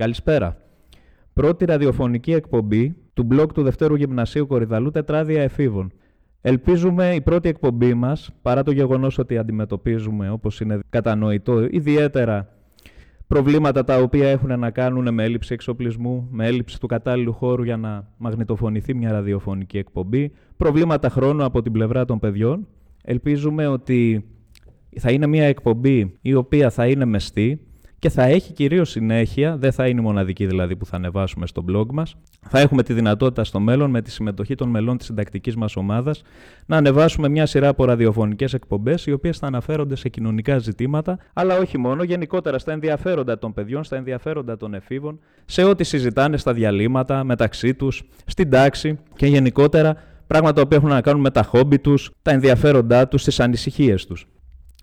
Καλησπέρα. Πρώτη ραδιοφωνική εκπομπή του μπλοκ του Δευτέρου Γυμνασίου Κορυδαλού Τετράδια Εφήβων. Ελπίζουμε η πρώτη εκπομπή μας, παρά το γεγονός ότι αντιμετωπίζουμε, όπως είναι κατανοητό, ιδιαίτερα προβλήματα τα οποία έχουν να κάνουν με έλλειψη εξοπλισμού, με έλλειψη του κατάλληλου χώρου για να μαγνητοφωνηθεί μια ραδιοφωνική εκπομπή, προβλήματα χρόνου από την πλευρά των παιδιών. Ελπίζουμε ότι θα είναι μια εκπομπή η οποία θα είναι μεστή, και θα έχει κυρίως συνέχεια, δεν θα είναι η μοναδική δηλαδή που θα ανεβάσουμε στο blog μας. Θα έχουμε τη δυνατότητα στο μέλλον με τη συμμετοχή των μελών της συντακτικής μας ομάδας να ανεβάσουμε μια σειρά από ραδιοφωνικές εκπομπές οι οποίες θα αναφέρονται σε κοινωνικά ζητήματα, αλλά όχι μόνο, γενικότερα στα ενδιαφέροντα των παιδιών, στα ενδιαφέροντα των εφήβων, σε ό,τι συζητάνε στα διαλύματα, μεταξύ τους, στην τάξη και γενικότερα πράγματα που έχουν να κάνουν με τα χόμπι τους, τα ενδιαφέροντά τους, τις ανησυχίες τους.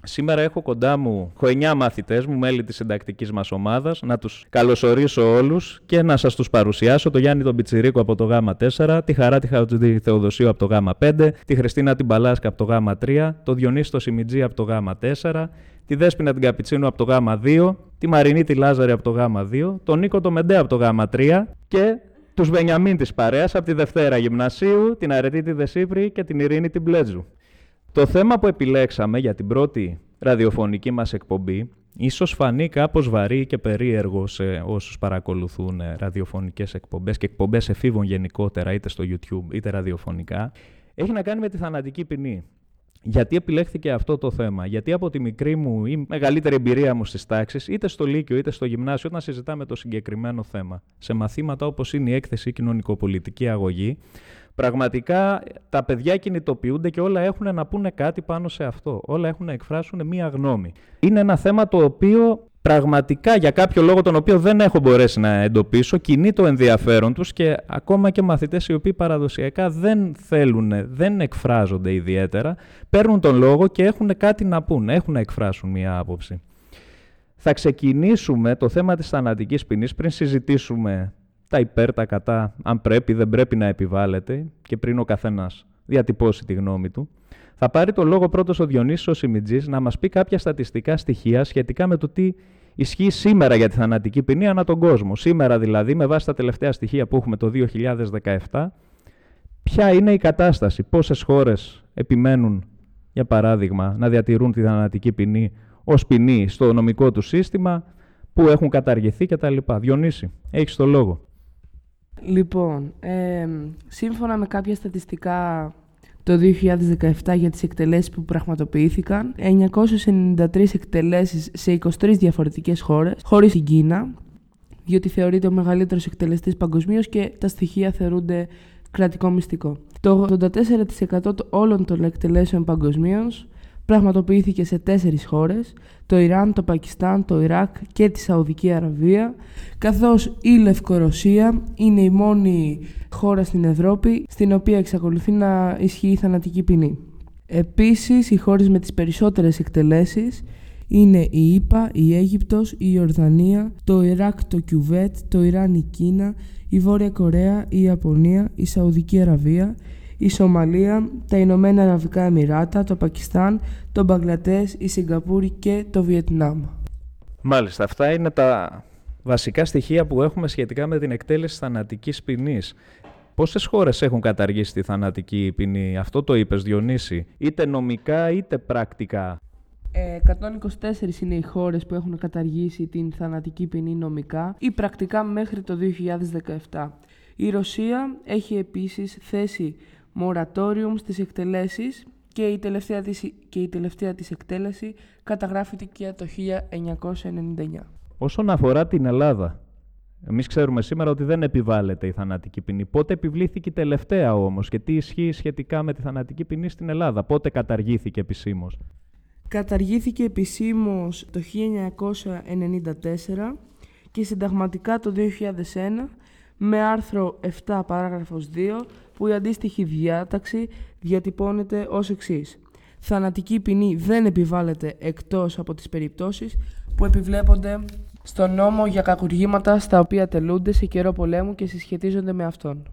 Σήμερα έχω κοντά μου 9 μαθητές μου, μέλη της συντακτικής μας ομάδας, να τους καλωσορίσω όλους και να σας τους παρουσιάσω. Το Γιάννη τον Πιτσιρίκο από το ΓΑΜΑ 4, τη Χαρά τη Χαουτζή Θεοδοσίου από το ΓΑΜΑ 5, τη Χριστίνα την Παλάσκα από το ΓΑΜΑ 3, το Διονύσης το Σιμιτζή από το ΓΑΜΑ 4, τη Δέσποινα την Καπιτσίνου από το ΓΑΜΑ 2, τη Μαρινή τη Λάζαρη από το ΓΑΜΑ 2, τον Νίκο το Μεντέ από το ΓΑΜΑ 3 και τους Βενιαμίν της παρέας από τη Δευτέρα Γυμνασίου, την Αρετή τη Δεσίπρη και την Ειρήνη την Μπλέτζου. Το θέμα που επιλέξαμε για την πρώτη ραδιοφωνική μας εκπομπή ίσως φανεί κάπως βαρύ και περίεργο σε όσους παρακολουθούν ραδιοφωνικές εκπομπές και εκπομπές εφήβων γενικότερα είτε στο YouTube είτε ραδιοφωνικά έχει να κάνει με τη θανατική ποινή. Γιατί επιλέχθηκε αυτό το θέμα, Γιατί από τη μικρή μου ή μεγαλύτερη εμπειρία μου στις τάξεις, είτε στο Λύκειο είτε στο Γυμνάσιο, όταν συζητάμε το συγκεκριμένο θέμα, σε μαθήματα όπως είναι η έκθεση κοινωνικοπολιτική αγωγή, Πραγματικά τα παιδιά κινητοποιούνται και όλα έχουν να πούνε κάτι πάνω σε αυτό. Όλα έχουν να εκφράσουν μία γνώμη. Είναι ένα θέμα το οποίο πραγματικά για κάποιο λόγο τον οποίο δεν έχω μπορέσει να εντοπίσω κινεί το ενδιαφέρον τους και ακόμα και μαθητές οι οποίοι παραδοσιακά δεν θέλουν, δεν εκφράζονται ιδιαίτερα, παίρνουν τον λόγο και έχουν κάτι να πούνε, έχουν να εκφράσουν μία άποψη. Θα ξεκινήσουμε το θέμα της θανατικής ποινής πριν συζητήσουμε τα υπέρ, τα κατά, αν πρέπει, δεν πρέπει να επιβάλλεται και πριν ο καθένας διατυπώσει τη γνώμη του. Θα πάρει το λόγο πρώτος ο Διονύσης ο Σιμιτζής να μας πει κάποια στατιστικά στοιχεία σχετικά με το τι ισχύει σήμερα για τη θανατική ποινή ανά τον κόσμο. Σήμερα δηλαδή, με βάση τα τελευταία στοιχεία που έχουμε το 2017, ποια είναι η κατάσταση, πόσες χώρες επιμένουν, για παράδειγμα, να διατηρούν τη θανατική ποινή ως ποινή στο νομικό τους σύστημα, που έχουν καταργηθεί κτλ. Διονύση, έχεις το λόγο. Λοιπόν, ε, σύμφωνα με κάποια στατιστικά το 2017 για τις εκτελέσεις που πραγματοποιήθηκαν, 993 εκτελέσεις σε 23 διαφορετικές χώρες, χωρίς την Κίνα, διότι θεωρείται ο μεγαλύτερος εκτελεστής παγκοσμίως και τα στοιχεία θεωρούνται κρατικό μυστικό. Το 84% όλων των εκτελέσεων παγκοσμίως πραγματοποιήθηκε σε τέσσερις χώρες, το Ιράν, το Πακιστάν, το Ιράκ και τη Σαουδική Αραβία, καθώς η Λευκορωσία είναι η μόνη χώρα στην Ευρώπη στην οποία εξακολουθεί να ισχύει η θανατική ποινή. Επίσης, οι χώρες με τις περισσότερες εκτελέσεις είναι η ΙΠΑ, η Αίγυπτος, η Ιορδανία, το Ιράκ, το Κιουβέτ, το Ιράν, η Κίνα, η Βόρεια Κορέα, η Ιαπωνία, η Σαουδική Αραβία, η Σομαλία, τα Ηνωμένα Αραβικά Εμμυράτα, το Πακιστάν, το Μπαγκλατές, η Σιγκαπούρη και το Βιετνάμ. Μάλιστα, αυτά είναι τα βασικά στοιχεία που έχουμε σχετικά με την εκτέλεση θανατικής ποινής. Πόσες χώρες έχουν καταργήσει τη θανατική ποινή, αυτό το είπες Διονύση, είτε νομικά είτε πρακτικά. 124 ε, είναι οι χώρες που έχουν καταργήσει την θανατική ποινή νομικά ή πρακτικά μέχρι το 2017. Η Ρωσία έχει επίσης θέσει μορατόριουμ στις εκτελέσεις και η τελευταία της, και η τελευταία της εκτέλεση καταγράφηκε το 1999. Όσον αφορά την Ελλάδα, Εμείς ξέρουμε σήμερα ότι δεν επιβάλλεται η θανατική ποινή. Πότε επιβλήθηκε η τελευταία όμως και τι ισχύει σχετικά με τη θανατική ποινή στην Ελλάδα, πότε καταργήθηκε επισήμως; Καταργήθηκε επισήμως το 1994 και συνταγματικά το 2001 με άρθρο 7 παράγραφος 2 που η αντίστοιχη διάταξη διατυπώνεται ως εξής. Θανατική ποινή δεν επιβάλλεται εκτός από τις περιπτώσεις που επιβλέπονται στο νόμο για κακουργήματα στα οποία τελούνται σε καιρό πολέμου και συσχετίζονται με αυτόν.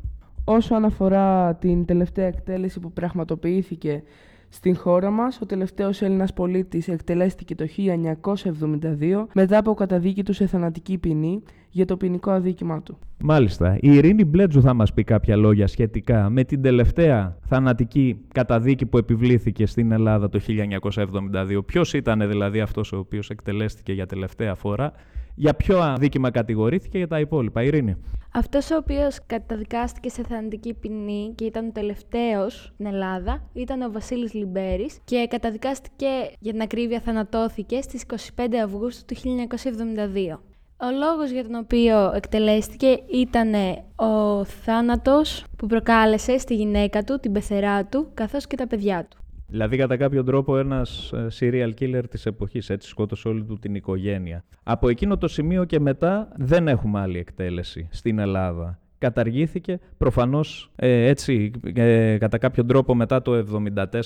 Όσο αναφορά την τελευταία εκτέλεση που πραγματοποιήθηκε στην χώρα μας, ο τελευταίος Έλληνας πολίτης εκτελέστηκε το 1972 μετά από καταδίκη του σε θανατική ποινή για το ποινικό αδίκημά του. Μάλιστα. Η Ειρήνη Μπλέτζου θα μας πει κάποια λόγια σχετικά με την τελευταία θανατική καταδίκη που επιβλήθηκε στην Ελλάδα το 1972. Ποιος ήταν δηλαδή αυτός ο οποίος εκτελέστηκε για τελευταία φορά, για ποιο αδίκημα κατηγορήθηκε; Για τα υπόλοιπα. Ειρήνη. Αυτός ο οποίος καταδικάστηκε σε θανατική ποινή και ήταν ο τελευταίος στην Ελλάδα ήταν ο Βασίλης Λιμπέρης και καταδικάστηκε για την ακρίβεια θανατώθηκε στις 25 Αυγούστου του 1972. Ο λόγος για τον οποίο εκτελέστηκε ήταν ο θάνατος που προκάλεσε στη γυναίκα του, την πεθερά του, καθώς και τα παιδιά του. Δηλαδή, κατά κάποιο τρόπο, ένας ε, serial killer της εποχής. Έτσι, σκότωσε όλη του την οικογένεια. Από εκείνο το σημείο και μετά δεν έχουμε άλλη εκτέλεση στην Ελλάδα. Καταργήθηκε προφανώς ε, έτσι ε, κατά κάποιο τρόπο μετά το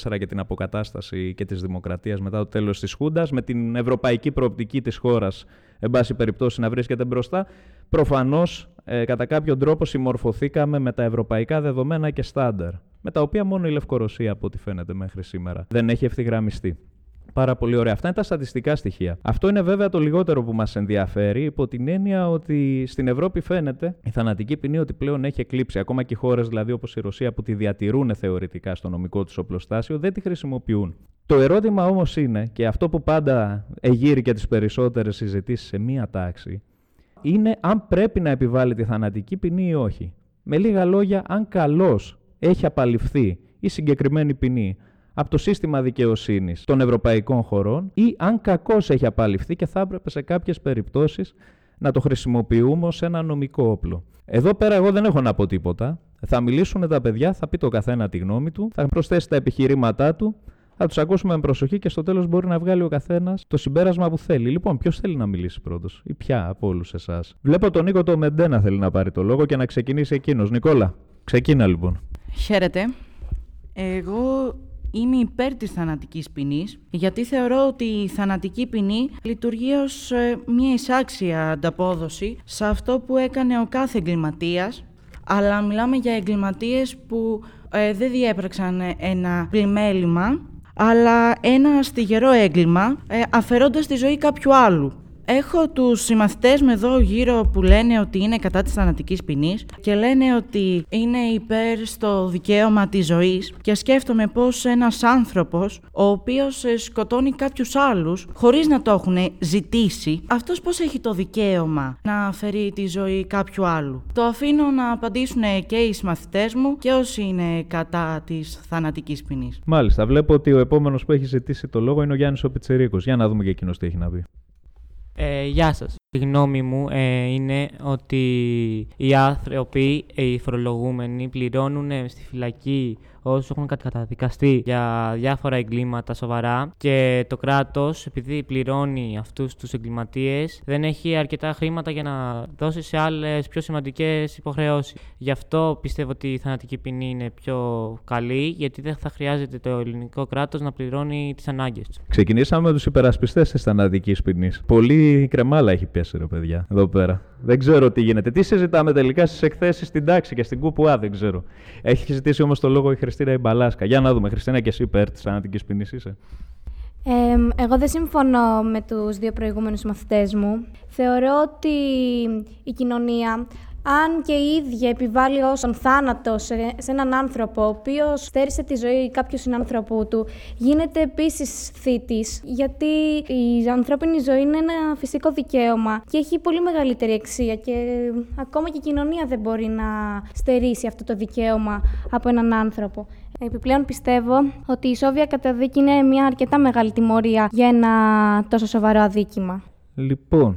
1974 και την αποκατάσταση και της δημοκρατίας μετά το τέλος της Χούντας με την ευρωπαϊκή προοπτική της χώρας εν πάση περιπτώσει να βρίσκεται μπροστά προφανώς ε, κατά κάποιο τρόπο συμμορφωθήκαμε με τα ευρωπαϊκά δεδομένα και στάνταρ με τα οποία μόνο η Λευκορωσία, από ό,τι φαίνεται μέχρι σήμερα, δεν έχει ευθυγραμμιστεί. Πάρα πολύ ωραία. Αυτά είναι τα στατιστικά στοιχεία. Αυτό είναι βέβαια το λιγότερο που μας ενδιαφέρει, υπό την έννοια ότι στην Ευρώπη φαίνεται η θανατική ποινή ότι πλέον έχει εκλείψει. Ακόμα και χώρες δηλαδή όπως η Ρωσία που τη διατηρούν θεωρητικά στο νομικό τους οπλοστάσιο δεν τη χρησιμοποιούν. Το ερώτημα όμως είναι, και αυτό που πάντα εγείρει και τις περισσότερες συζητήσεις σε μία τάξη, είναι αν πρέπει να επιβάλλει τη θανατική ποινή ή όχι. Με λίγα λόγια, αν καλώς έχει απαλληφθεί η συγκεκριμένη ποινή από το σύστημα δικαιοσύνης των ευρωπαϊκών χωρών ή αν κακώς έχει απαλληφθεί και θα έπρεπε σε κάποιες περιπτώσεις να το χρησιμοποιούμε ως ένα νομικό όπλο. Εδώ πέρα εγώ δεν έχω να πω τίποτα. Θα μιλήσουν τα παιδιά, θα πει το καθένα τη γνώμη του, θα προσθέσει τα επιχειρήματά του, θα τους ακούσουμε με προσοχή και στο τέλος μπορεί να βγάλει ο καθένας το συμπέρασμα που θέλει. Λοιπόν, ποιος θέλει να μιλήσει πρώτος; Ή ποια από όλους εσάς; Βλέπω τον Νίκο το Μεντένα θέλει να πάρει το λόγο και να ξεκινήσει εκείνος. Νικόλα, ξεκίνα λοιπόν. Χαίρετε. Εγώ είμαι υπέρ της θανατικής ποινής, γιατί θεωρώ ότι η θανατική ποινή λειτουργεί ως ε, μια εισάξια ανταπόδοση σε αυτό που έκανε ο κάθε εγκληματίας, αλλά μιλάμε για εγκληματίες που ε, δεν διέπραξαν ένα πλημέλημα, αλλά ένα στιγερό έγκλημα, ε, αφαιρώντας τη ζωή κάποιου άλλου. Έχω τους συμμαθητές με εδώ γύρω που λένε ότι είναι κατά της θανατικής ποινής και λένε ότι είναι υπέρ στο δικαίωμα της ζωής. Και σκέφτομαι πώ ένας άνθρωπος, ο οποίος ε, σκοτώνει κάποιους άλλους χωρίς να το έχουν ζητήσει, αυτός πώς έχει το δικαίωμα να φέρει τη ζωή κάποιου άλλου. Το αφήνω να απαντήσουν και οι συμμαθητές μου και όσοι είναι κατά της θανατικής ποινής. Μάλιστα. Βλέπω ότι ο επόμενος που έχει ζητήσει το λόγο είναι ο Γιάννης ο Για να δούμε και εκείνος τι έχει να πει. Ε, γεια σας. Η γνώμη μου ε, είναι ότι οι άνθρωποι, οι φορολογούμενοι, πληρώνουν στη φυλακή όσους έχουν καταδικαστεί για διάφορα εγκλήματα σοβαρά και το κράτος, επειδή πληρώνει αυτούς τους εγκληματίες, δεν έχει αρκετά χρήματα για να δώσει σε άλλες πιο σημαντικές υποχρεώσεις. Γι' αυτό πιστεύω ότι η θανατική ποινή είναι πιο καλή, γιατί δεν θα χρειάζεται το ελληνικό κράτος να πληρώνει τις ανάγκες τους. Ξεκινήσαμε με τους υπερασπιστές της θανατικής ποινής. Πολύ κρεμάλα έχει πέσει, ρε παιδιά, εδώ πέρα. Δεν ξέρω τι γίνεται. Τι συζητάμε τελικά στις εκθέσεις στην τάξη και στην ΚΟΠΟΑ, δεν ξέρω. Έχει ζητήσει όμως το λόγο η Χριστίνα Ιμπαλάσκα. Για να δούμε, Χριστίνα, και εσύ υπέρ τη θανατική ποινής είσαι. Ε, εγώ δεν συμφωνώ με τους δύο προηγούμενους μαθητές μου. Θεωρώ ότι η κοινωνία αν και η ίδια επιβάλλει ως θάνατο σε, έναν άνθρωπο, ο οποίος στέρισε τη ζωή κάποιου συνάνθρωπου του, γίνεται επίσης θήτης, γιατί η ανθρώπινη ζωή είναι ένα φυσικό δικαίωμα και έχει πολύ μεγαλύτερη αξία και ακόμα και η κοινωνία δεν μπορεί να στερήσει αυτό το δικαίωμα από έναν άνθρωπο. Επιπλέον πιστεύω ότι η σόβια καταδίκη είναι μια αρκετά μεγάλη τιμωρία για ένα τόσο σοβαρό αδίκημα. Λοιπόν,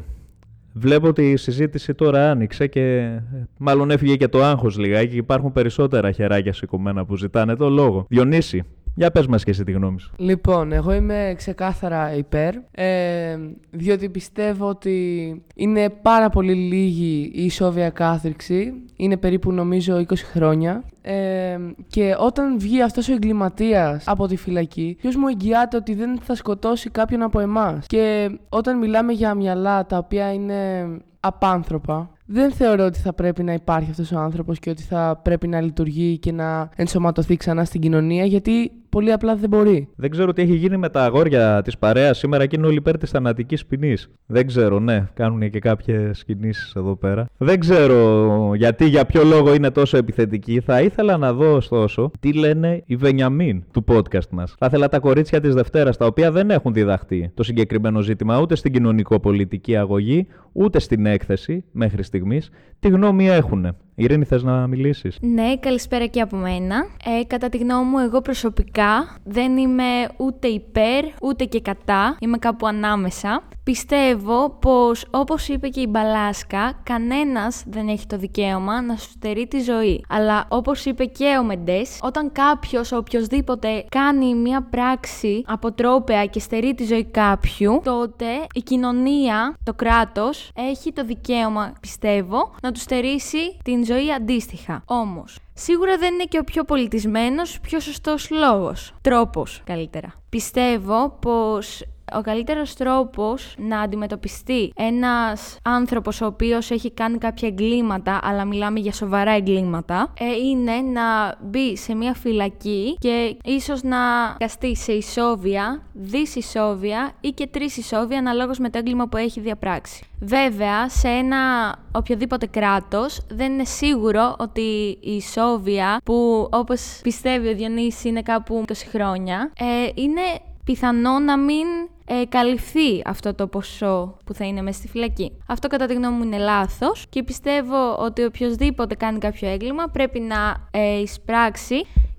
Βλέπω ότι η συζήτηση τώρα άνοιξε και μάλλον έφυγε και το άγχος λιγάκι. Υπάρχουν περισσότερα χεράκια σηκωμένα που ζητάνε το λόγο. Διονύση, για πες μας και εσύ τη γνώμη σου. Λοιπόν, εγώ είμαι ξεκάθαρα υπέρ, ε, διότι πιστεύω ότι είναι πάρα πολύ λίγη η ισόβια κάθριξη, είναι περίπου νομίζω 20 χρόνια ε, και όταν βγει αυτός ο εγκληματίας από τη φυλακή, ποιος μου εγγυάται ότι δεν θα σκοτώσει κάποιον από εμάς; Και όταν μιλάμε για μυαλά τα οποία είναι απάνθρωπα, δεν θεωρώ ότι θα πρέπει να υπάρχει αυτός ο άνθρωπος και ότι θα πρέπει να λειτουργεί και να ενσωματωθεί ξανά στην κοινωνία, γιατί πολύ απλά δεν μπορεί. Δεν ξέρω τι έχει γίνει με τα αγόρια της παρέας σήμερα και είναι όλοι υπέρ της θανατικής ποινής. Δεν ξέρω, ναι, κάνουν και κάποιες κινήσεις εδώ πέρα. Δεν ξέρω γιατί, για ποιο λόγο είναι τόσο επιθετική. Θα ήθελα να δω, ωστόσο, τι λένε οι Βενιαμίν του podcast μας. Θα ήθελα τα κορίτσια της Δευτέρας, τα οποία δεν έχουν διδαχτεί το συγκεκριμένο ζήτημα ούτε στην κοινωνικο-πολιτική αγωγή, ούτε στην έκθεση μέχρι στιγμής, τι γνώμη έχουν. Ειρήνη, θες να μιλήσεις; Ναι, καλησπέρα και από μένα. Ε, κατά τη γνώμη μου, εγώ προσωπικά δεν είμαι ούτε υπέρ, ούτε και κατά. Είμαι κάπου ανάμεσα. Πιστεύω πως, όπως είπε και η Μπαλάσκα, κανένας δεν έχει το δικαίωμα να σου στερεί τη ζωή. Αλλά όπως είπε και ο Μεντές, όταν κάποιος, οποιοδήποτε κάνει μια πράξη αποτρόπαια και στερεί τη ζωή κάποιου, τότε η κοινωνία, το κράτος, έχει το δικαίωμα, πιστεύω, να του στερήσει την ζωή αντίστοιχα. Όμως, Σίγουρα δεν είναι και ο πιο πολιτισμένος, πιο σωστός λόγος. Τρόπος, καλύτερα. Πιστεύω πως ο καλύτερος τρόπος να αντιμετωπιστεί ένας άνθρωπος ο οποίος έχει κάνει κάποια εγκλήματα, αλλά μιλάμε για σοβαρά εγκλήματα, ε, είναι να μπει σε μια φυλακή και ίσως να καστεί σε ισόβια, δυσισόβια ή και τρεις ισόβια αναλόγως με το έγκλημα που έχει διαπράξει. Βέβαια, σε ένα οποιοδήποτε κράτος δεν είναι σίγουρο ότι η ισόβια που όπως πιστεύει ο Διονύσης είναι κάπου 20 χρόνια, ε, είναι πιθανό να μην ε, καλυφθεί αυτό το ποσό που θα είναι μέσα στη φυλακή. Αυτό κατά τη γνώμη μου είναι λάθος και πιστεύω ότι οποιοδήποτε κάνει κάποιο έγκλημα πρέπει να ε, εισπράξει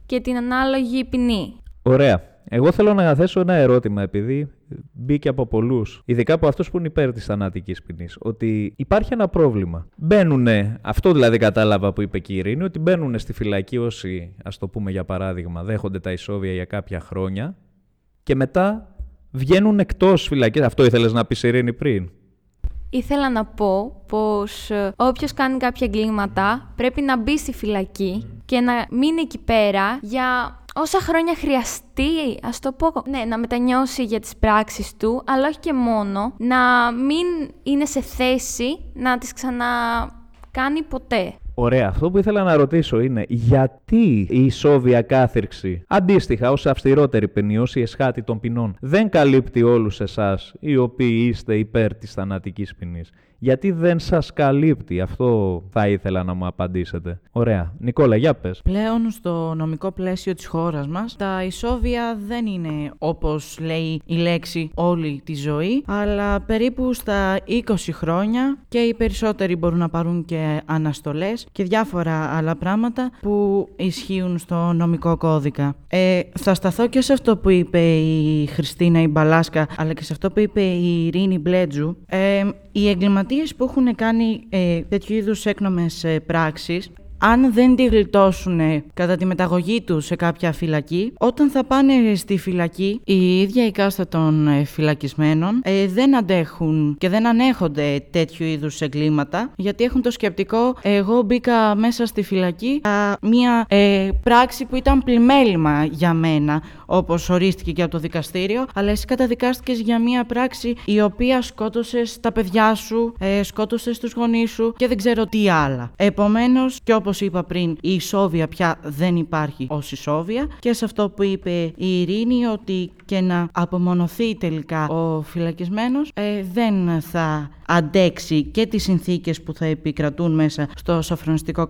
και την ανάλογη ποινή. Ωραία. Εγώ θέλω να θέσω ένα ερώτημα, επειδή μπήκε από πολλούς, ειδικά από αυτούς που είναι υπέρ της θανατική ποινής, ότι υπάρχει ένα πρόβλημα. Μπαίνουν, αυτό δηλαδή κατάλαβα που είπε και η Ειρήνη, ότι μπαίνουν στη φυλακή όσοι, ας το πούμε για παράδειγμα, δέχονται τα ισόβια για κάποια χρόνια και μετά βγαίνουν εκτός φυλακής. Αυτό ήθελες να πεις Ειρήνη πριν; Ήθελα να πω πως ε, όποιος κάνει κάποια εγκλήματα πρέπει να μπει στη φυλακή και να μείνει εκεί πέρα για όσα χρόνια χρειαστεί, ας το πω, ναι, να μετανιώσει για τις πράξεις του, αλλά όχι και μόνο, να μην είναι σε θέση να τις ξανακάνει ποτέ. Ωραία. Αυτό που ήθελα να ρωτήσω είναι γιατί η ισόβια κάθυρξη, αντίστοιχα ως αυστηρότερη ποινή, ως η εσχάτη των ποινών, δεν καλύπτει όλους εσάς οι οποίοι είστε υπέρ της θανατικής ποινής; Γιατί δεν σας καλύπτει, αυτό θα ήθελα να μου απαντήσετε. Ωραία. Νικόλα, για πες. Πλέον στο νομικό πλαίσιο της χώρας μας, τα ισόβια δεν είναι όπως λέει η λέξη όλη τη ζωή, αλλά περίπου στα 20 χρόνια και οι περισσότεροι μπορούν να πάρουν και αναστολές και διάφορα άλλα πράγματα που ισχύουν στο νομικό κώδικα. Ε, θα σταθώ και σε αυτό που είπε η Χριστίνα η Μπαλάσκα, αλλά και σε αυτό που είπε η Ειρήνη Μπλέτζου. Ε, οι εγκληματίες που έχουν κάνει ε, τέτοιου είδους έκνομες ε, πράξεις αν δεν τη γλιτώσουν κατά τη μεταγωγή τους σε κάποια φυλακή, όταν θα πάνε στη φυλακή, η ίδια η κάστα των ε, φυλακισμένων ε, δεν αντέχουν και δεν ανέχονται τέτοιου είδους εγκλήματα, γιατί έχουν το σκεπτικό εγώ μπήκα μέσα στη φυλακή για μια ε, πράξη που ήταν πλημέλημα για μένα, όπως ορίστηκε και από το δικαστήριο, αλλά εσύ καταδικάστηκες για μια πράξη η οποία σκότωσες τα παιδιά σου, ε, σκότωσες τους γονείς σου και δεν ξέρω τι άλλα. Επομένως, και όπως είπα πριν, η ισόβια πια δεν υπάρχει ως ισόβια και σε αυτό που είπε η Ειρήνη ότι και να απομονωθεί τελικά ο φυλακισμένος ε, δεν θα αντέξει και τις συνθήκες που θα επικρατούν μέσα στο σοφρονιστικό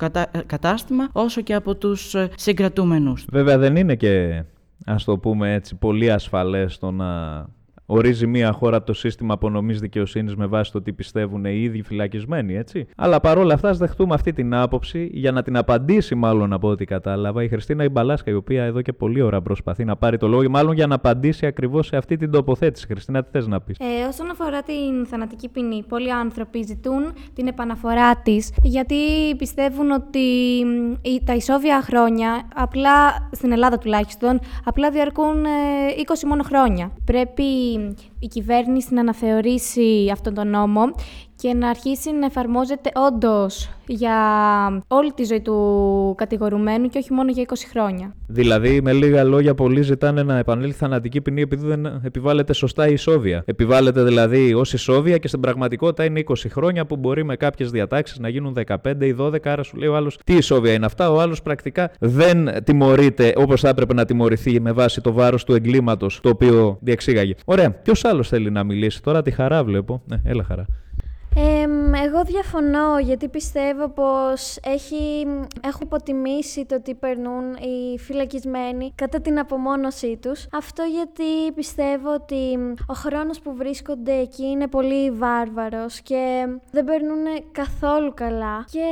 κατάστημα όσο και από τους ε, συγκρατούμενους. Βέβαια δεν είναι και ας το πούμε έτσι πολύ ασφαλές το να ορίζει μία χώρα το σύστημα απονομής δικαιοσύνης με βάση το τι πιστεύουν οι ίδιοι φυλακισμένοι, έτσι. Αλλά παρόλα αυτά, ας δεχτούμε αυτή την άποψη για να την απαντήσει, μάλλον από ό,τι κατάλαβα, η Χριστίνα Ιμπαλάσκα, η οποία εδώ και πολλή ώρα προσπαθεί να πάρει το λόγο, μάλλον για να απαντήσει ακριβώς σε αυτή την τοποθέτηση. Χριστίνα, τι θες να πεις; Ε, όσον αφορά την θανατική ποινή, πολλοί άνθρωποι ζητούν την επαναφορά της, γιατί πιστεύουν ότι τα ισόβια χρόνια, απλά στην Ελλάδα τουλάχιστον, απλά διαρκούν 20 ε, μόνο χρόνια. Πρέπει η κυβέρνηση να αναθεωρήσει αυτόν τον νόμο και να αρχίσει να εφαρμόζεται όντως για όλη τη ζωή του κατηγορουμένου και όχι μόνο για 20 χρόνια. Δηλαδή, με λίγα λόγια, πολλοί ζητάνε να επανέλθει θανατική ποινή επειδή δεν επιβάλλεται σωστά η ισόβια. Επιβάλλεται δηλαδή ως ισόβια και στην πραγματικότητα είναι 20 χρόνια που μπορεί με κάποιες διατάξεις να γίνουν 15 ή 12. Άρα σου λέει ο άλλος τι ισόβια είναι αυτά. Ο άλλος πρακτικά δεν τιμωρείται όπως θα έπρεπε να τιμωρηθεί με βάση το βάρος του εγκλήματος το οποίο διεξήγαγε. Ωραία. Ποιος άλλος θέλει να μιλήσει τώρα, τη χαρά βλέπω. Ναι, έλα χαρά εγώ διαφωνώ γιατί πιστεύω πως έχει, έχουν υποτιμήσει το τι περνούν οι φυλακισμένοι κατά την απομόνωσή τους. Αυτό γιατί πιστεύω ότι ο χρόνος που βρίσκονται εκεί είναι πολύ βάρβαρος και δεν περνούν καθόλου καλά και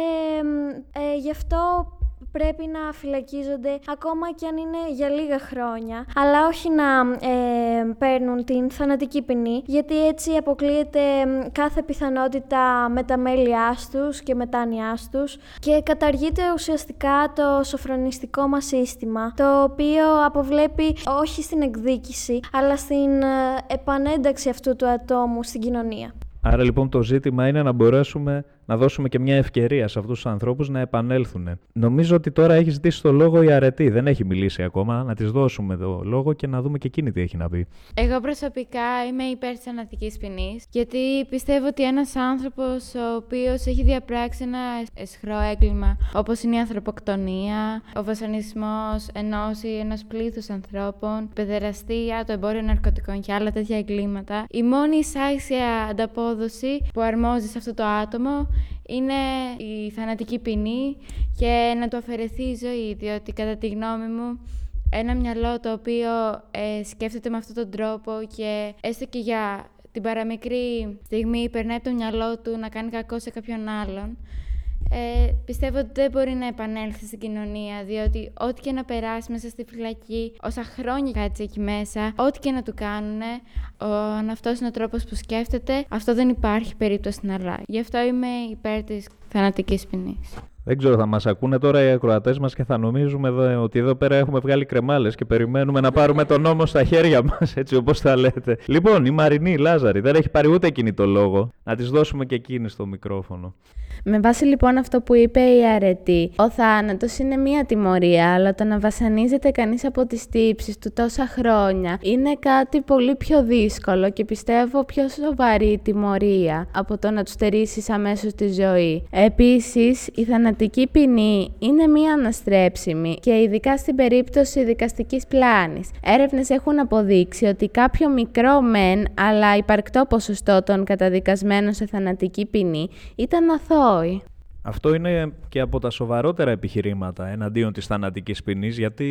ε, γι' αυτό πρέπει να φυλακίζονται ακόμα και αν είναι για λίγα χρόνια, αλλά όχι να ε, παίρνουν την θανατική ποινή, γιατί έτσι αποκλείεται κάθε πιθανότητα μεταμέλειάς τους και μετάνοιάς τους και καταργείται ουσιαστικά το σοφρονιστικό μας σύστημα, το οποίο αποβλέπει όχι στην εκδίκηση, αλλά στην ε, επανένταξη αυτού του ατόμου στην κοινωνία. Άρα λοιπόν το ζήτημα είναι να μπορέσουμε να δώσουμε και μια ευκαιρία σε αυτούς τους ανθρώπους να επανέλθουν. Νομίζω ότι τώρα έχει ζητήσει το λόγο η αρετή. Δεν έχει μιλήσει ακόμα. Να της δώσουμε το λόγο και να δούμε και εκείνη τι έχει να πει. Εγώ προσωπικά είμαι υπέρ της θανατική ποινής, γιατί πιστεύω ότι ένας άνθρωπος ο οποίος έχει διαπράξει ένα εσχρό έγκλημα, όπως είναι η ανθρωποκτονία, ο βασανισμός ενός ή ενός πλήθους ανθρώπων, η παιδεραστία, το εμπόριο ναρκωτικών και άλλα τέτοια εγκλήματα, η μόνη εισάξια ανταπόδοση που αρμόζει σε αυτό το άτομο είναι η θανατική ποινή και να του αφαιρεθεί η ζωή, διότι κατά τη γνώμη μου ένα μυαλό το οποίο ε, σκέφτεται με αυτόν τον τρόπο και έστω και για την παραμικρή στιγμή περνάει από το μυαλό του να κάνει κακό σε κάποιον άλλον, ε, πιστεύω ότι δεν μπορεί να επανέλθει στην κοινωνία, διότι ό,τι και να περάσει μέσα στη φυλακή, όσα χρόνια κάτσει εκεί μέσα, ό,τι και να του κάνουν, αν αυτός είναι ο τρόπος που σκέφτεται, αυτό δεν υπάρχει περίπτωση να αλλάξει. Γι' αυτό είμαι υπέρ της θανατικής ποινής. Δεν ξέρω, θα μας ακούνε τώρα οι ακροατές μας και θα νομίζουμε εδώ, ότι εδώ πέρα έχουμε βγάλει κρεμάλες και περιμένουμε να πάρουμε τον νόμο στα χέρια μας, έτσι όπως τα λέτε. Λοιπόν, η Μαρινή, η Λάζαρη, δεν έχει πάρει ούτε εκείνη το λόγο. Να της δώσουμε και εκείνη στο μικρόφωνο. Με βάση λοιπόν αυτό που είπε η αρετή, ο θάνατος είναι μία τιμωρία, αλλά το να βασανίζεται κανείς από τις τύψεις του τόσα χρόνια είναι κάτι πολύ πιο δύσκολο και πιστεύω πιο σοβαρή τιμωρία από το να τους στερήσεις αμέσως τη ζωή. Επίσης, η θανατική ποινή είναι μία αναστρέψιμη και ειδικά στην περίπτωση δικαστικής πλάνης. Έρευνες έχουν αποδείξει ότι κάποιο μικρό μεν, αλλά υπαρκτό ποσοστό των καταδικασμένων σε θανατική ποινή ήταν αθώο αυτό είναι και από τα σοβαρότερα επιχειρήματα εναντίον της θανατικής ποινής, γιατί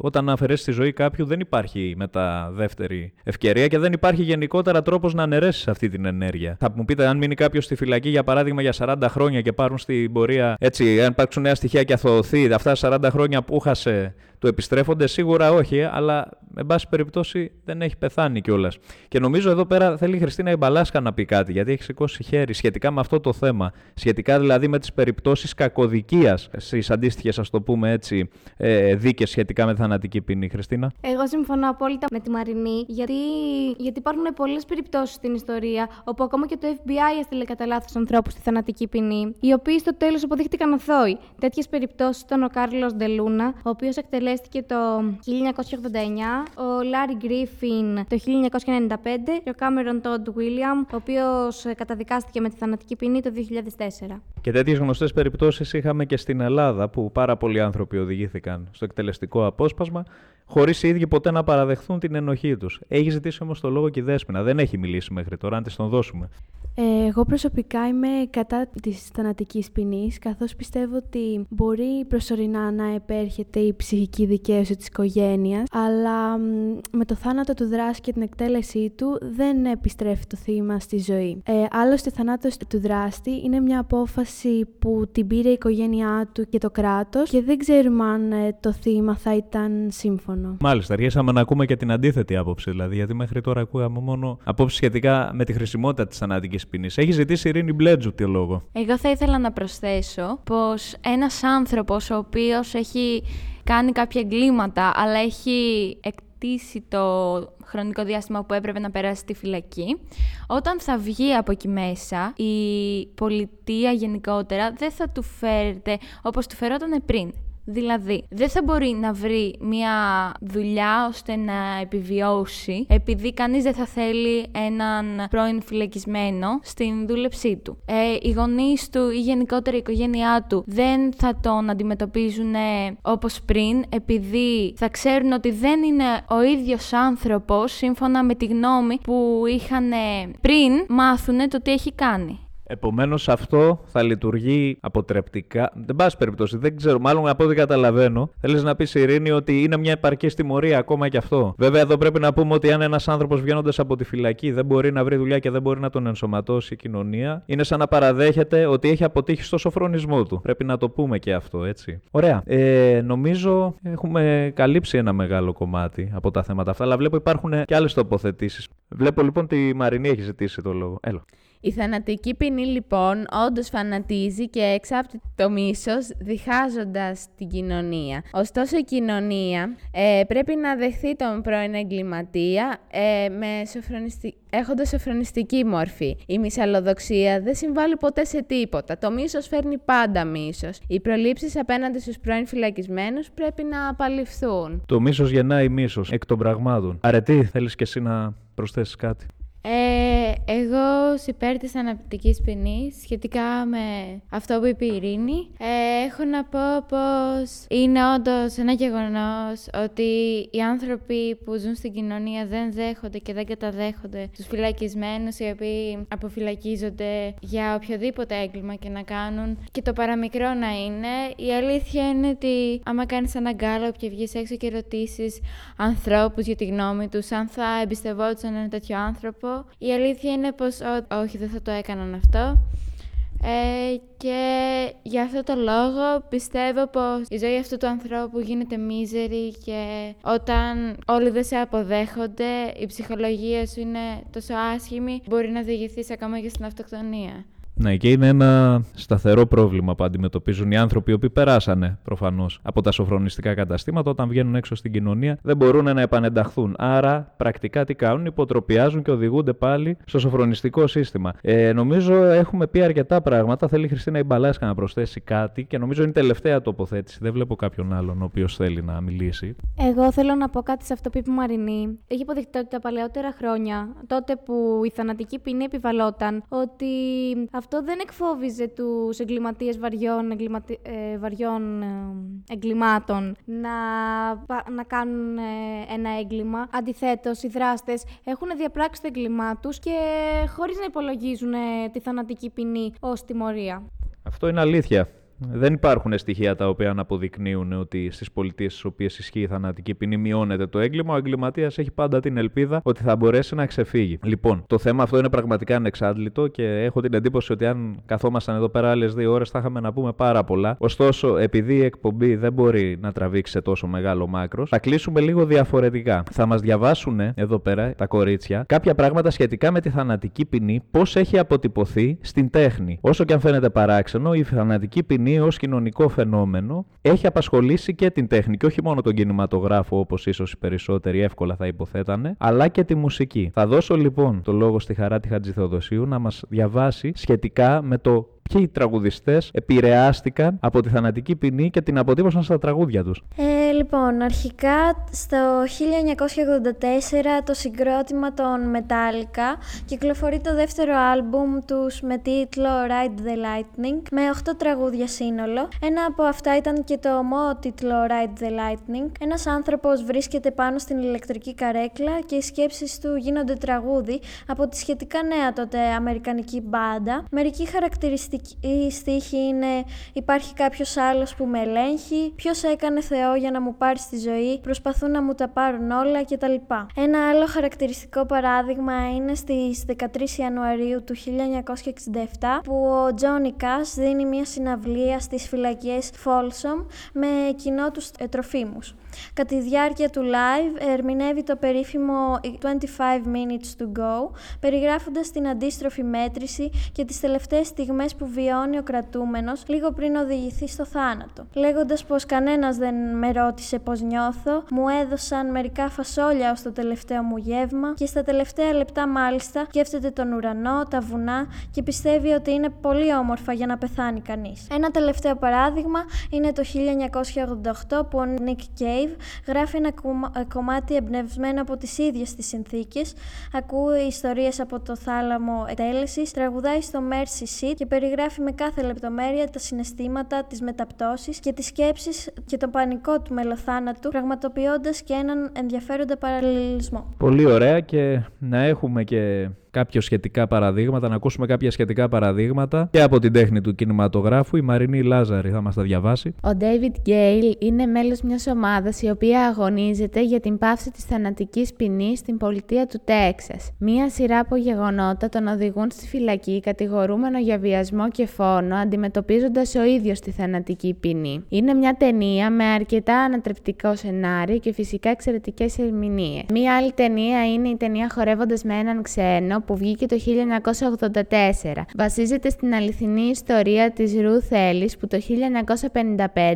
όταν αφαιρέσεις τη ζωή κάποιου δεν υπάρχει μετά δεύτερη ευκαιρία και δεν υπάρχει γενικότερα τρόπος να αναιρέσεις αυτή την ενέργεια. Θα μου πείτε, αν μείνει κάποιος στη φυλακή για παράδειγμα για 40 χρόνια και πάρουν στην πορεία έτσι, αν υπάρξουν νέα στοιχεία και αθωωωθεί, αυτά τα 40 χρόνια που χάσε του επιστρέφονται, σίγουρα όχι, αλλά εν πάση περιπτώσει δεν έχει πεθάνει κιόλας. Και νομίζω εδώ πέρα θέλει η Χριστίνα Ιμπαλάσκα να πει κάτι, γιατί έχει σηκώσει χέρι σχετικά με αυτό το θέμα. Σχετικά δηλαδή με τις περιπτώσεις κακοδικίας στις αντίστοιχες, ας το πούμε έτσι, ε, δίκες σχετικά με θανατική ποινή. Χριστίνα. Εγώ συμφωνώ απόλυτα με τη Μαρινή, γιατί, γιατί υπάρχουν πολλές περιπτώσεις στην ιστορία όπου ακόμα και το FBI έστειλε κατά λάθος ανθρώπους στη θανατική ποινή, οι οποίοι στο τέλος αποδείχτηκαν αθώοι. Τέτοιες περιπτώσεις ήταν ο Κάρλος Ντελούνα, ο οποίος εκτελέστηκε το 1989, ο Λάρι Γκρίφιν το 1995 και ο Κάμερον Τόντ Βίλιαμ, ο οποίος καταδικάστηκε με τη θανατική ποινή το 2004. Και τέτοιες γνωστές περιπτώσεις είχαμε και στην Ελλάδα, που πάρα πολλοί άνθρωποι οδηγήθηκαν στο εκτελεστικό απόσπασμα, χωρίς οι ίδιοι ποτέ να παραδεχθούν την ενοχή τους. Έχει ζητήσει όμως το λόγο και η Δέσποινα. Δεν έχει μιλήσει μέχρι τώρα, αν της τον δώσουμε. Ε, εγώ προσωπικά είμαι κατά της θανατικής ποινής, καθώς πιστεύω ότι μπορεί προσωρινά να επέρχεται η ψυχική δικαίωση της οικογένειας, αλλά με το θάνατο του δράση και την εκτέλεσή του δεν επιστρέφει το θύμα στη ζωή. Ε, άλλωστε, θανάτωση του δράστη είναι μια απόφαση που την πήρε η οικογένειά του και το κράτος και δεν ξέρουμε αν ε, το θύμα θα ήταν σύμφωνο. Μάλιστα, αρχίσαμε να ακούμε και την αντίθετη άποψη, δηλαδή, γιατί μέχρι τώρα ακούγαμε μόνο απόψη σχετικά με τη χρησιμότητα της θανατικής έχει ζητήσει η Ειρήνη Μπλέτζου τι λόγο. Εγώ θα ήθελα να προσθέσω πως ένας άνθρωπος ο οποίος έχει κάνει κάποια εγκλήματα αλλά έχει αμφισβητήσει το χρονικό διάστημα που έπρεπε να περάσει στη φυλακή. Όταν θα βγει από εκεί μέσα, η πολιτεία γενικότερα δεν θα του φέρεται όπως του φερόταν πριν. Δηλαδή, δεν θα μπορεί να βρει μια δουλειά ώστε να επιβιώσει, επειδή κανείς δεν θα θέλει έναν πρώην φυλακισμένο στην δούλεψή του. Ε, οι γονείς του ή γενικότερα η οικογένειά του δεν θα τον αντιμετωπίζουν όπως πριν, επειδή θα ξέρουν ότι δεν είναι ο ίδιος άνθρωπος, σύμφωνα με τη γνώμη που είχαν πριν μάθουν το τι έχει κάνει. Επομένως, αυτό θα λειτουργεί αποτρεπτικά. Δεν πάση περιπτώσει, δεν ξέρω. Μάλλον από ό,τι καταλαβαίνω, θέλεις να πεις Ειρήνη ότι είναι μια επαρκή τιμωρία ακόμα και αυτό. Βέβαια, εδώ πρέπει να πούμε ότι αν ένας άνθρωπος βγαίνοντας από τη φυλακή δεν μπορεί να βρει δουλειά και δεν μπορεί να τον ενσωματώσει η κοινωνία, είναι σαν να παραδέχεται ότι έχει αποτύχει στο σοφρονισμό του. Πρέπει να το πούμε και αυτό, έτσι. Ωραία. Ε, νομίζω έχουμε καλύψει ένα μεγάλο κομμάτι από τα θέματα αυτά, αλλά βλέπω υπάρχουν και άλλες τοποθετήσεις. Βλέπω λοιπόν τη Μαρινή έχει ζητήσει το λόγο. Έλα. Η θανατική ποινή λοιπόν όντως φανατίζει και εξάπτει το μίσος διχάζοντας την κοινωνία. Ωστόσο η κοινωνία ε, πρέπει να δεχθεί τον πρώην εγκληματία ε, με σοφρονιστη... έχοντας σοφρονιστική μορφή. Η μυσαλλοδοξία δεν συμβάλλει ποτέ σε τίποτα. Το μίσος φέρνει πάντα μίσος. Οι προλήψεις απέναντι στους πρώην φυλακισμένους πρέπει να απαλληφθούν. Το μίσος γεννάει μίσος εκ των πραγμάτων. Αρετή, θέλεις και εσύ να προσθέσεις κάτι; Ε, εγώ υπέρ της αναπτικής ποινής σχετικά με αυτό που είπε η Ειρήνη. Ε, έχω να πω πως είναι όντως ένα γεγονός ότι οι άνθρωποι που ζουν στην κοινωνία δεν δέχονται και δεν καταδέχονται τους φυλακισμένους οι οποίοι αποφυλακίζονται για οποιοδήποτε έγκλημα και να κάνουν και το παραμικρό να είναι. Η αλήθεια είναι ότι άμα κάνεις ένα γκάλωπ και βγεις έξω και ρωτήσεις ανθρώπους για τη γνώμη τους αν θα εμπιστευόντουσαν ένα τέτοιο άνθρωπο η αλήθεια είναι πως όχι, δεν θα το έκαναν αυτό. Ε, και για αυτό το λόγο πιστεύω πως η ζωή αυτού του ανθρώπου γίνεται μίζερη και όταν όλοι δεν σε αποδέχονται, η ψυχολογία σου είναι τόσο άσχημη, μπορεί να διηγηθείς ακόμα και στην αυτοκτονία. Ναι, και είναι ένα σταθερό πρόβλημα που αντιμετωπίζουν οι άνθρωποι οι οποίοι περάσανε προφανώς από τα σοφρονιστικά καταστήματα. Όταν βγαίνουν έξω στην κοινωνία, δεν μπορούν να επανενταχθούν. Άρα, πρακτικά τι κάνουν, υποτροπιάζουν και οδηγούνται πάλι στο σοφρονιστικό σύστημα. Ε, νομίζω έχουμε πει αρκετά πράγματα. Θέλει η Χριστίνα Ιμπαλάσκα να προσθέσει κάτι και νομίζω είναι η τελευταία τοποθέτηση. Δεν βλέπω κάποιον άλλον ο οποίος θέλει να μιλήσει. Εγώ θέλω να πω κάτι σε αυτό που είπε η Μαρινή. Έχει αποδειχτεί ότι τα παλαιότερα χρόνια, τότε που η θανατική ποινή επιβαλόταν, ότι αυτό δεν εκφόβιζε τους εγκληματίες βαριών, εγκληματι... ε, βαριών ε, εγκλημάτων να, να κάνουν ε, ένα έγκλημα. Αντιθέτως, οι δράστες έχουν διαπράξει το έγκλημά τους και χωρίς να υπολογίζουν τη θανατική ποινή ως τιμωρία. Αυτό είναι αλήθεια. Δεν υπάρχουν στοιχεία τα οποία να αποδεικνύουν ότι στις πολιτείες στις οποίες ισχύει η θανατική ποινή μειώνεται το έγκλημα. Ο εγκληματίας έχει πάντα την ελπίδα ότι θα μπορέσει να ξεφύγει. Λοιπόν, το θέμα αυτό είναι πραγματικά ανεξάντλητο και έχω την εντύπωση ότι αν καθόμασταν εδώ πέρα άλλες δύο ώρες θα είχαμε να πούμε πάρα πολλά. Ωστόσο, επειδή η εκπομπή δεν μπορεί να τραβήξει σε τόσο μεγάλο μάκρος, θα κλείσουμε λίγο διαφορετικά. Θα μας διαβάσουν εδώ πέρα τα κορίτσια κάποια πράγματα σχετικά με τη θανατική ποινή, πώς έχει αποτυπωθεί στην τέχνη. Όσο και αν φαίνεται παράξενο, η θανατική ποινή ως κοινωνικό φαινόμενο έχει απασχολήσει και την τέχνη και όχι μόνο τον κινηματογράφο όπως ίσως οι περισσότεροι εύκολα θα υποθέτανε, αλλά και τη μουσική. Θα δώσω λοιπόν το λόγο στη Χαράτη Χατζηθεοδοσίου να μας διαβάσει σχετικά με το ποιοι τραγουδιστές επηρεάστηκαν από τη θανατική ποινή και την αποτύπωσαν στα τραγούδια τους. Ε, λοιπόν, αρχικά στο 1984 το συγκρότημα των Metallica κυκλοφορεί το δεύτερο άλμπουμ τους με τίτλο Ride the Lightning με 8 τραγούδια σύνολο. Ένα από αυτά ήταν και το τίτλο Ride the Lightning. Ένας άνθρωπος βρίσκεται πάνω στην ηλεκτρική καρέκλα και οι σκέψεις του γίνονται τραγούδι από τη σχετικά νέα τότε αμερικανική μπάντα. Μερικοί χαρακτηριστικοί η στίχη είναι υπάρχει κάποιος άλλος που με ελέγχει, ποιος έκανε Θεό για να μου πάρει στη ζωή, προσπαθούν να μου τα πάρουν όλα κτλ. Ένα άλλο χαρακτηριστικό παράδειγμα είναι στις 13 Ιανουαρίου του 1967 που ο Τζόνι Κάς δίνει μια συναυλία στις φυλακές Folsom με κοινό τους τροφίμους. Κατά τη διάρκεια του live ερμηνεύει το περίφημο 25 minutes to go, περιγράφοντας την αντίστροφη μέτρηση και τις τελευταίες στιγμές που βιώνει ο κρατούμενος λίγο πριν οδηγηθεί στο θάνατο. Λέγοντας πως κανένας δεν με ρώτησε πώς νιώθω, μου έδωσαν μερικά φασόλια ως το τελευταίο μου γεύμα και στα τελευταία λεπτά μάλιστα σκέφτεται τον ουρανό, τα βουνά και πιστεύει ότι είναι πολύ όμορφα για να πεθάνει κανείς. Ένα τελευταίο παράδειγμα είναι το 1988 που ο Nick Cave γράφει ένα ε, κομμάτι εμπνευσμένο από τις ίδιες τις συνθήκες, ακούει ιστορίες από το θάλαμο εκτέλεσης, τραγουδάει στο Mercy Seat και περιγράφει με κάθε λεπτομέρεια τα συναισθήματα, τις μεταπτώσεις και τις σκέψεις και τον πανικό του μελοθάνατου, πραγματοποιώντας και έναν ενδιαφέροντα παραλληλισμό. Πολύ ωραία και να έχουμε και κάποια σχετικά παραδείγματα, να ακούσουμε κάποια σχετικά παραδείγματα και από την τέχνη του κινηματογράφου. Η Μαρινή Λάζαρη θα μας τα διαβάσει. Ο David Gale είναι μέλος μιας ομάδας η οποία αγωνίζεται για την πάυση της θανατικής ποινής στην πολιτεία του Τέξας. Μία σειρά από γεγονότα τον οδηγούν στη φυλακή κατηγορούμενο για βιασμό και φόνο, αντιμετωπίζοντας ο ίδιος τη θανατική ποινή. Είναι μια ταινία με αρκετά ανατρεπτικό σενάριο και φυσικά εξαιρετικές ερμηνείες. Μία άλλη ταινία είναι η ταινία Χορεύοντας με έναν ξένο που βγήκε το 1984. Βασίζεται στην αληθινή ιστορία της Ruth Ellis που το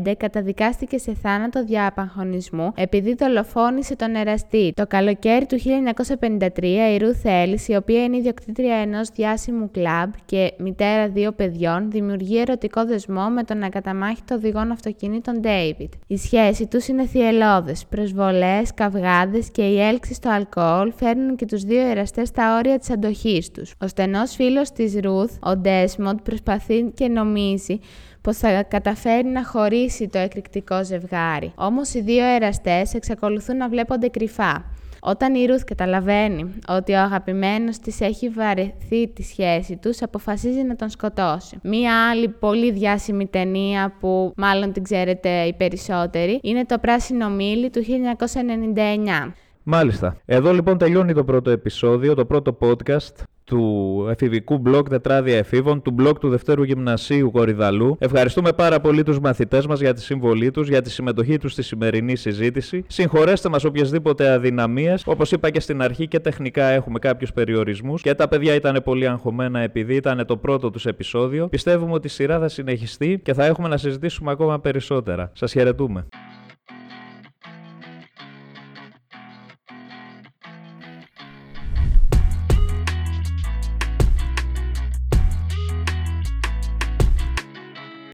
1955 καταδικάστηκε σε θάνατο δια απαγχωνισμού επειδή δολοφόνησε τον εραστή. Το καλοκαίρι του 1953 η Ruth Ellis, η οποία είναι ιδιοκτήτρια ενός διάσημου κλαμπ και μητέρα δύο παιδιών, δημιουργεί ερωτικό δεσμό με τον ακαταμάχητο οδηγό αυτοκινήτων David. Η σχέση τους είναι θυελώδες. Προσβολές, καυγάδες και η έλξη στο αλκοόλ φέρνουν και τους δύο εραστές στα όρια της αντοχής τους. Ο στενός φίλος της Ρουθ, ο Ντέσμοντ, προσπαθεί και νομίζει πως θα καταφέρει να χωρίσει το εκρηκτικό ζευγάρι. Όμως οι δύο εραστές εξακολουθούν να βλέπονται κρυφά. Όταν η Ρουθ καταλαβαίνει ότι ο αγαπημένος της έχει βαρεθεί τη σχέση τους, αποφασίζει να τον σκοτώσει. Μία άλλη πολύ διάσημη ταινία που μάλλον την ξέρετε οι περισσότεροι είναι το Πράσινο Μήλι του 1999. Μάλιστα. Εδώ λοιπόν τελειώνει το πρώτο επεισόδιο, το πρώτο podcast του εφηβικού blog Τετράδια Εφήβων, του blog του Δευτέρου Γυμνασίου Κορυδαλού. Ευχαριστούμε πάρα πολύ τους μαθητές μας για τη συμβολή τους, για τη συμμετοχή τους στη σημερινή συζήτηση. Συγχωρέστε μας οποιασδήποτε αδυναμίες. Όπως είπα και στην αρχή, και τεχνικά έχουμε κάποιους περιορισμούς και τα παιδιά ήταν πολύ αγχωμένα επειδή ήταν το πρώτο τους επεισόδιο. Πιστεύουμε ότι η σειρά θα συνεχιστεί και θα έχουμε να συζητήσουμε ακόμα περισσότερα. Σας χαιρετούμε.